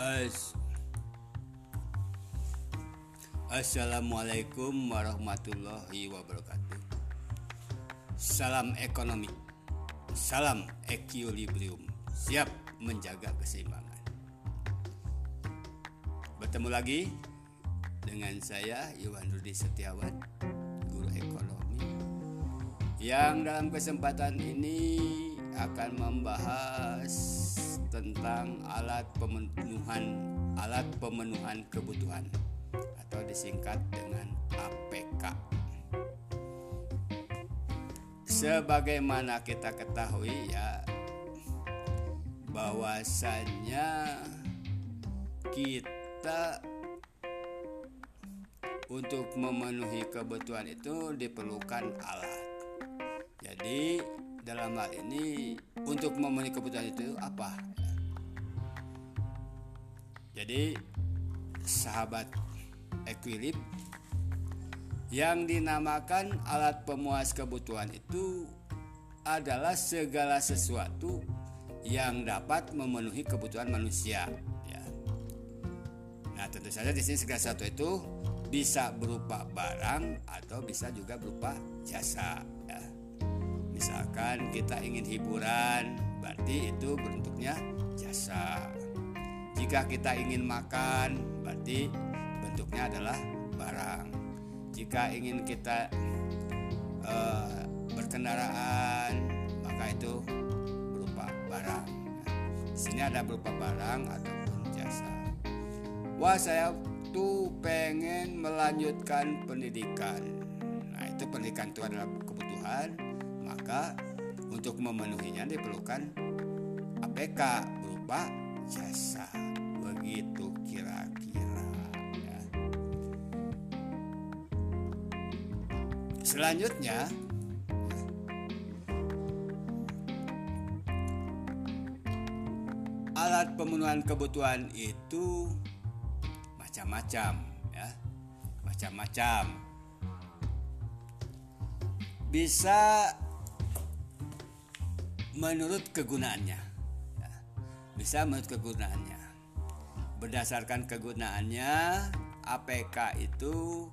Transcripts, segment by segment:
As Assalamualaikum warahmatullahi wabarakatuh. Salam ekonomi. Salam equilibrium. Siap menjaga keseimbangan. Bertemu lagi dengan saya Iwan Rudi Setiawan, guru ekonomi yang dalam kesempatan ini akan membahas tentang alat pemenuhan alat pemenuhan kebutuhan atau disingkat dengan APK. Sebagaimana kita ketahui ya bahwasannya kita untuk memenuhi kebutuhan itu diperlukan alat. Jadi dalam hal ini untuk memenuhi kebutuhan itu apa? Jadi sahabat Equilib yang dinamakan alat pemuas kebutuhan itu adalah segala sesuatu yang dapat memenuhi kebutuhan manusia. Ya. Nah tentu saja di sini segala sesuatu itu bisa berupa barang atau bisa juga berupa jasa. Misalkan kita ingin hiburan, berarti itu bentuknya jasa. Jika kita ingin makan, berarti bentuknya adalah barang. Jika ingin kita uh, berkendaraan, maka itu berupa barang. Nah, sini ada berupa barang ataupun jasa. Wah, saya tuh pengen melanjutkan pendidikan. Nah, itu pendidikan itu adalah kebutuhan, maka untuk memenuhinya diperlukan APK berupa jasa. Begitu kira-kira. Selanjutnya alat pemenuhan kebutuhan itu macam-macam ya. Macam-macam. Bisa menurut kegunaannya. Ya. Bisa menurut kegunaannya. Berdasarkan kegunaannya, APK itu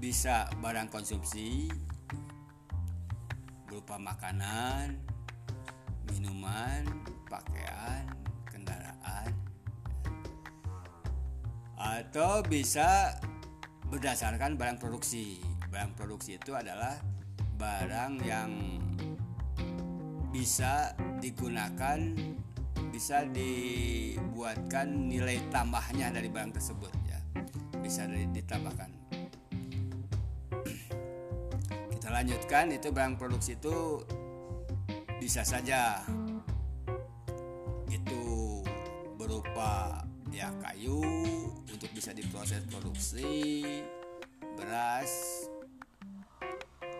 bisa barang konsumsi berupa makanan, minuman, pakaian, kendaraan, atau bisa berdasarkan barang produksi. Barang produksi itu adalah barang yang bisa digunakan, bisa dibuatkan nilai tambahnya dari barang tersebut ya, bisa ditambahkan. Lanjutkan itu barang produksi itu bisa saja. Itu berupa ya kayu untuk bisa diproses produksi beras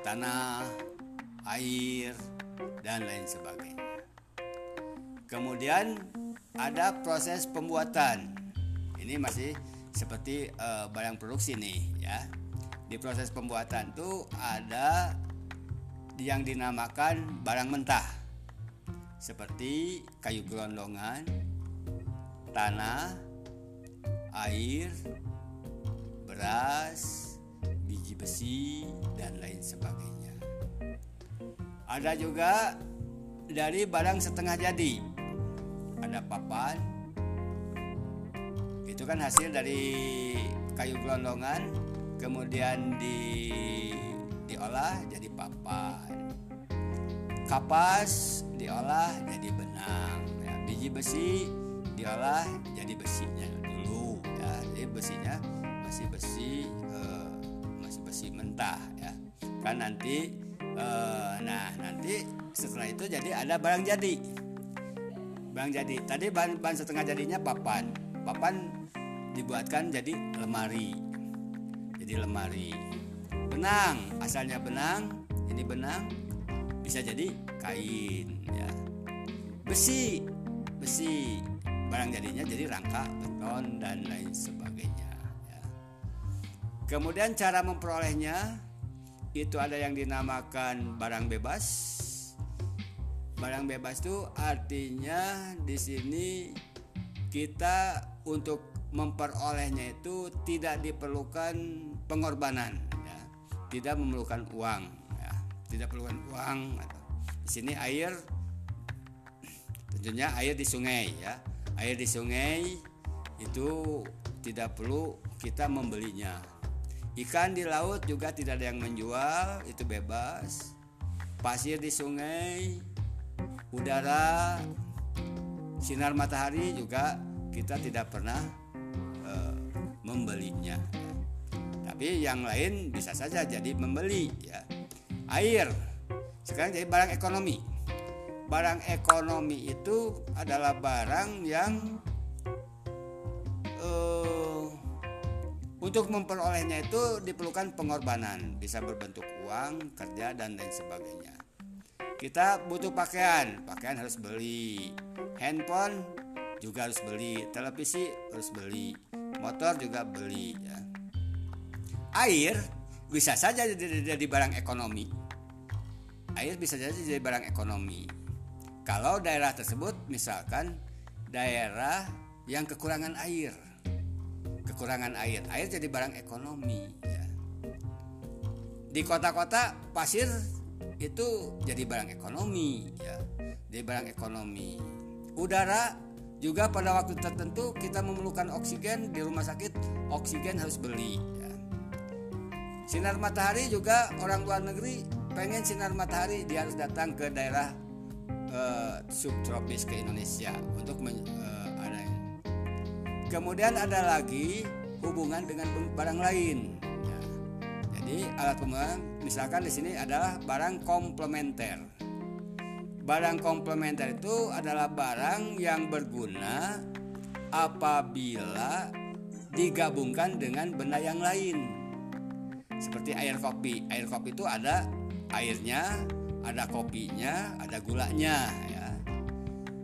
tanah air dan lain sebagainya. Kemudian ada proses pembuatan. Ini masih seperti uh, barang produksi nih ya. Di proses pembuatan itu ada yang dinamakan barang mentah. Seperti kayu gelondongan, tanah, air, beras, biji besi, dan lain sebagainya. Ada juga dari barang setengah jadi. Ada papan. Itu kan hasil dari kayu gelondongan kemudian di diolah jadi papan kapas diolah jadi benang ya, biji besi diolah jadi besinya dulu ya jadi besinya masih besi eh, masih besi mentah ya kan nanti eh, nah nanti setelah itu jadi ada barang jadi. Barang jadi. Tadi bahan, bahan setengah jadinya papan. Papan dibuatkan jadi lemari. Jadi lemari. Benang asalnya benang ini benang bisa jadi kain ya. Besi besi. Barang jadinya jadi rangka beton dan lain sebagainya ya. kemudian cara memperolehnya itu ada yang dinamakan barang bebas barang bebas itu artinya di sini kita untuk memperolehnya itu tidak diperlukan pengorbanan ya. tidak memerlukan uang ya. tidak perlukan uang di sini air tentunya air di sungai ya air di sungai itu tidak perlu kita membelinya ikan di laut juga tidak ada yang menjual itu bebas pasir di sungai udara sinar matahari juga kita tidak pernah membelinya. Tapi yang lain bisa saja jadi membeli ya. Air sekarang jadi barang ekonomi. Barang ekonomi itu adalah barang yang untuk memperolehnya itu diperlukan pengorbanan, bisa berbentuk uang, kerja dan lain sebagainya. Kita butuh pakaian, pakaian harus beli. Handphone juga harus beli, televisi harus beli motor juga beli ya. air bisa saja jadi barang ekonomi air bisa saja jadi barang ekonomi kalau daerah tersebut misalkan daerah yang kekurangan air kekurangan air air jadi barang ekonomi ya. di kota-kota pasir itu jadi barang ekonomi ya jadi barang ekonomi udara juga pada waktu tertentu kita memerlukan oksigen di rumah sakit, oksigen harus beli. Ya. Sinar matahari juga orang luar negeri pengen sinar matahari dia harus datang ke daerah uh, subtropis ke Indonesia untuk ada. Kemudian ada lagi hubungan dengan barang lain. Ya. Jadi alat pembuangan misalkan di sini adalah barang komplementer Barang komplementer itu adalah barang yang berguna apabila digabungkan dengan benda yang lain. Seperti air kopi. Air kopi itu ada airnya, ada kopinya, ada gulanya ya.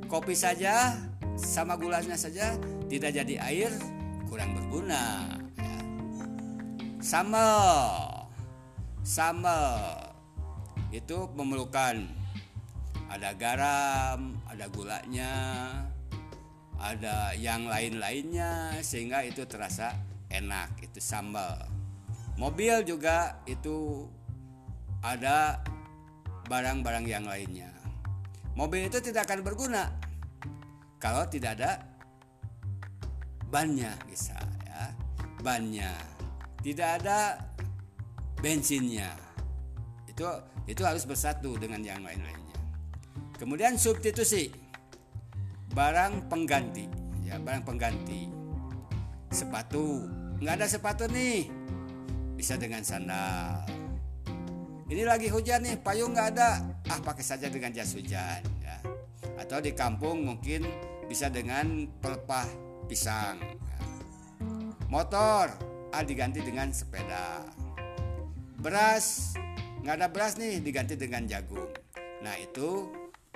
Kopi saja sama gulanya saja tidak jadi air kurang berguna ya. Sambal itu memerlukan ada garam, ada gulanya, ada yang lain-lainnya sehingga itu terasa enak, itu sambal. Mobil juga itu ada barang-barang yang lainnya. Mobil itu tidak akan berguna kalau tidak ada bannya bisa ya. Bannya. Tidak ada bensinnya. Itu itu harus bersatu dengan yang lain-lain. Kemudian substitusi barang pengganti, ya barang pengganti. Sepatu, nggak ada sepatu nih, bisa dengan sandal. Ini lagi hujan nih, payung nggak ada, ah pakai saja dengan jas hujan. Ya. Atau di kampung mungkin bisa dengan pelepah pisang. Motor, ah diganti dengan sepeda. Beras, nggak ada beras nih, diganti dengan jagung. Nah itu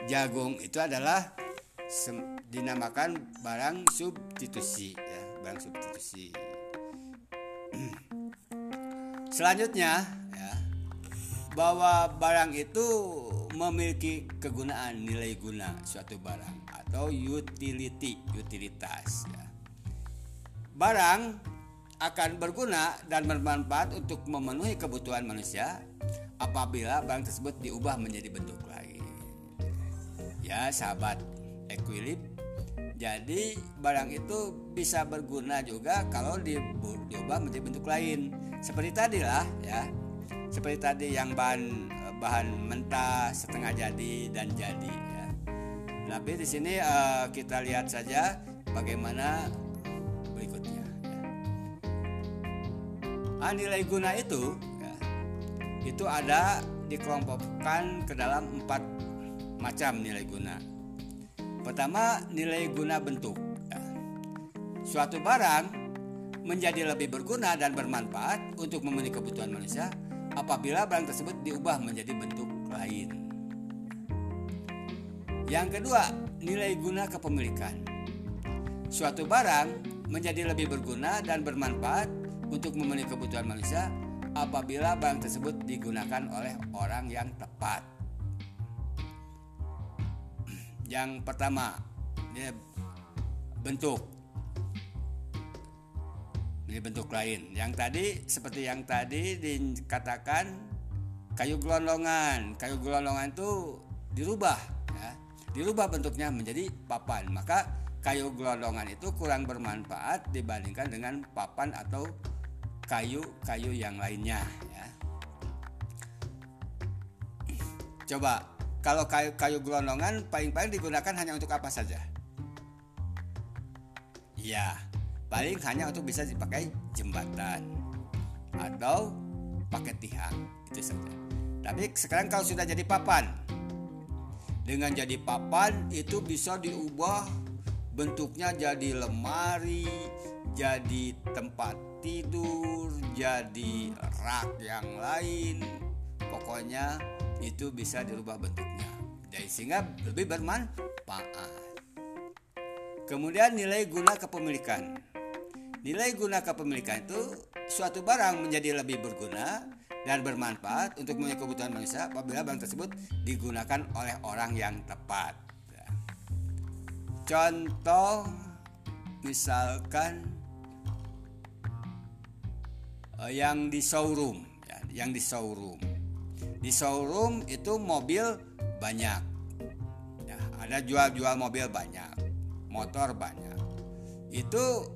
jagung itu adalah dinamakan barang substitusi ya barang substitusi selanjutnya ya bahwa barang itu memiliki kegunaan nilai guna suatu barang atau utility utilitas ya. Barang akan berguna dan bermanfaat untuk memenuhi kebutuhan manusia apabila barang tersebut diubah menjadi bentuk ya sahabat equilib. Jadi barang itu bisa berguna juga kalau diubah menjadi bentuk lain. Seperti tadi lah ya. Seperti tadi yang bahan bahan mentah setengah jadi dan jadi ya. Tapi di sini uh, kita lihat saja bagaimana ah, nilai guna itu ya, itu ada dikelompokkan ke dalam empat macam nilai guna. Pertama, nilai guna bentuk. Ya. Suatu barang menjadi lebih berguna dan bermanfaat untuk memenuhi kebutuhan manusia apabila barang tersebut diubah menjadi bentuk lain. Yang kedua, nilai guna kepemilikan. Suatu barang menjadi lebih berguna dan bermanfaat untuk memenuhi kebutuhan manusia apabila barang tersebut digunakan oleh orang yang tepat. Yang pertama, bentuk. Ini bentuk lain. Yang tadi seperti yang tadi dikatakan kayu gelondongan. Kayu gelondongan itu dirubah ya. Dirubah bentuknya menjadi papan. Maka kayu gelondongan itu kurang bermanfaat dibandingkan dengan papan atau kayu-kayu yang lainnya ya. Coba kalau kayu kayu gelondongan paling-paling digunakan hanya untuk apa saja? Ya, paling hanya untuk bisa dipakai jembatan atau pakai tiang itu saja. Tapi sekarang kalau sudah jadi papan, dengan jadi papan itu bisa diubah bentuknya jadi lemari, jadi tempat tidur, jadi rak yang lain. Pokoknya itu bisa dirubah bentuknya. Jadi sehingga lebih bermanfaat. Kemudian nilai guna kepemilikan. Nilai guna kepemilikan itu suatu barang menjadi lebih berguna dan bermanfaat untuk memenuhi kebutuhan manusia apabila barang tersebut digunakan oleh orang yang tepat. Contoh misalkan uh, yang di showroom, ya, yang di showroom. Di showroom itu mobil banyak, ya, ada jual-jual mobil banyak, motor banyak. Itu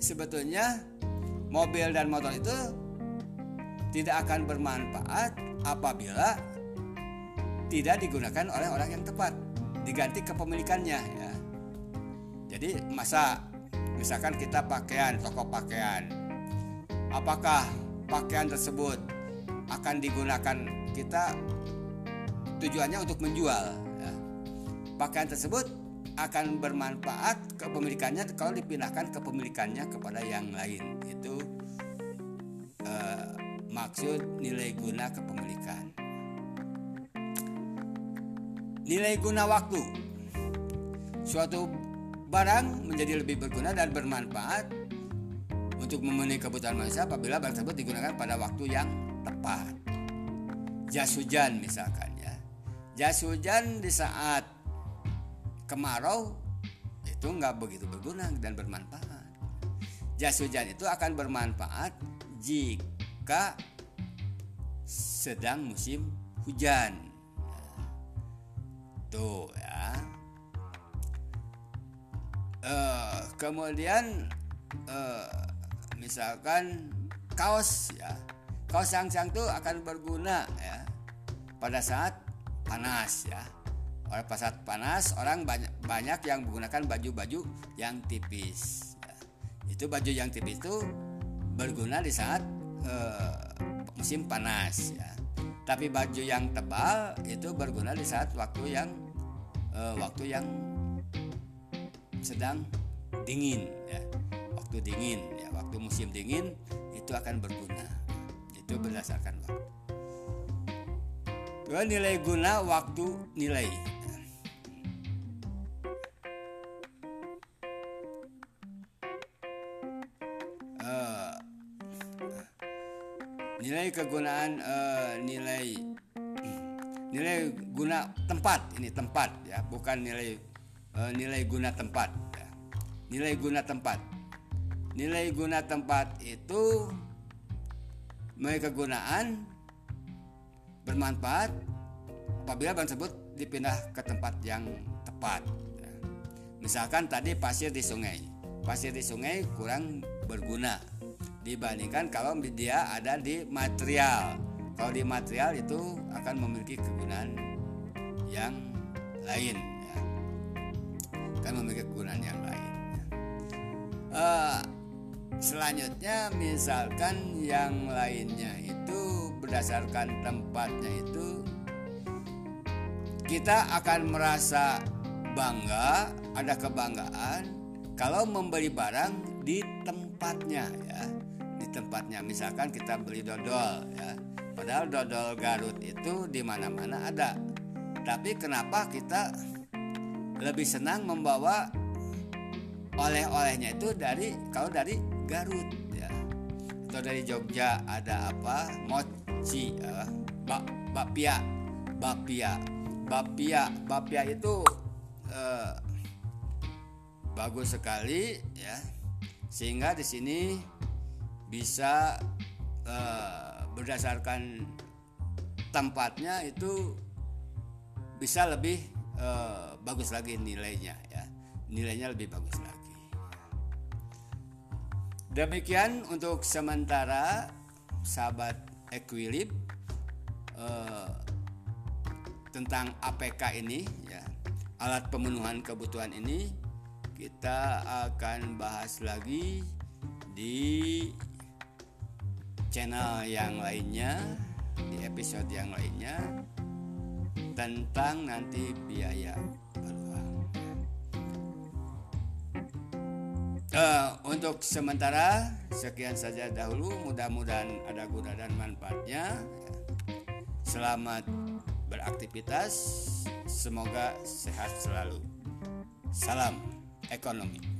sebetulnya mobil dan motor itu tidak akan bermanfaat apabila tidak digunakan oleh orang yang tepat diganti kepemilikannya ya. Jadi masa misalkan kita pakaian toko pakaian, apakah pakaian tersebut akan digunakan kita tujuannya untuk menjual? Ya. Pakaian tersebut akan bermanfaat kepemilikannya kalau dipindahkan kepemilikannya kepada yang lain itu eh, maksud nilai guna kepemilikan nilai guna waktu. Suatu barang menjadi lebih berguna dan bermanfaat untuk memenuhi kebutuhan manusia apabila barang tersebut digunakan pada waktu yang tepat. Jas hujan misalkan ya. Jas hujan di saat kemarau itu nggak begitu berguna dan bermanfaat. Jas hujan itu akan bermanfaat jika sedang musim hujan Tuh ya. Uh, kemudian uh, misalkan kaos ya. Kaos sang-sang itu akan berguna ya pada saat panas ya. Pada saat panas orang banyak banyak yang menggunakan baju-baju yang tipis. Ya. Itu baju yang tipis itu berguna di saat uh, musim panas ya tapi baju yang tebal itu berguna di saat waktu yang uh, waktu yang sedang dingin ya. Waktu dingin ya. Waktu musim dingin itu akan berguna. Itu berdasarkan waktu. Dua nilai guna waktu nilai. Nilai kegunaan uh, nilai nilai guna tempat. Ini tempat ya. Bukan nilai nilai guna tempat ya. nilai guna tempat nilai guna tempat itu memiliki kegunaan bermanfaat apabila barang tersebut dipindah ke tempat yang tepat ya. misalkan tadi pasir di sungai pasir di sungai kurang berguna dibandingkan kalau dia ada di material. Kalau di material itu akan memiliki kegunaan yang lain, akan memiliki kegunaan yang lain. Uh, selanjutnya, misalkan yang lainnya itu berdasarkan tempatnya itu kita akan merasa bangga, ada kebanggaan kalau membeli barang di tempatnya ya. Di tempatnya misalkan kita beli dodol ya. Padahal dodol Garut itu di mana-mana ada. Tapi kenapa kita lebih senang membawa oleh-olehnya itu dari kalau dari Garut ya. Atau dari Jogja ada apa? Mochi ya, bak bapia bapia. Bapia bapia itu eh, bagus sekali ya. Sehingga di sini bisa uh, berdasarkan tempatnya itu bisa lebih uh, bagus lagi nilainya ya. Nilainya lebih bagus lagi. Demikian untuk sementara sahabat Equilib uh, tentang APK ini ya. Alat pemenuhan kebutuhan ini kita akan bahas lagi di channel yang lainnya di episode yang lainnya tentang nanti biaya peluang. Uh, untuk sementara sekian saja dahulu mudah-mudahan ada guna dan manfaatnya. Selamat beraktivitas, semoga sehat selalu. Salam ekonomi.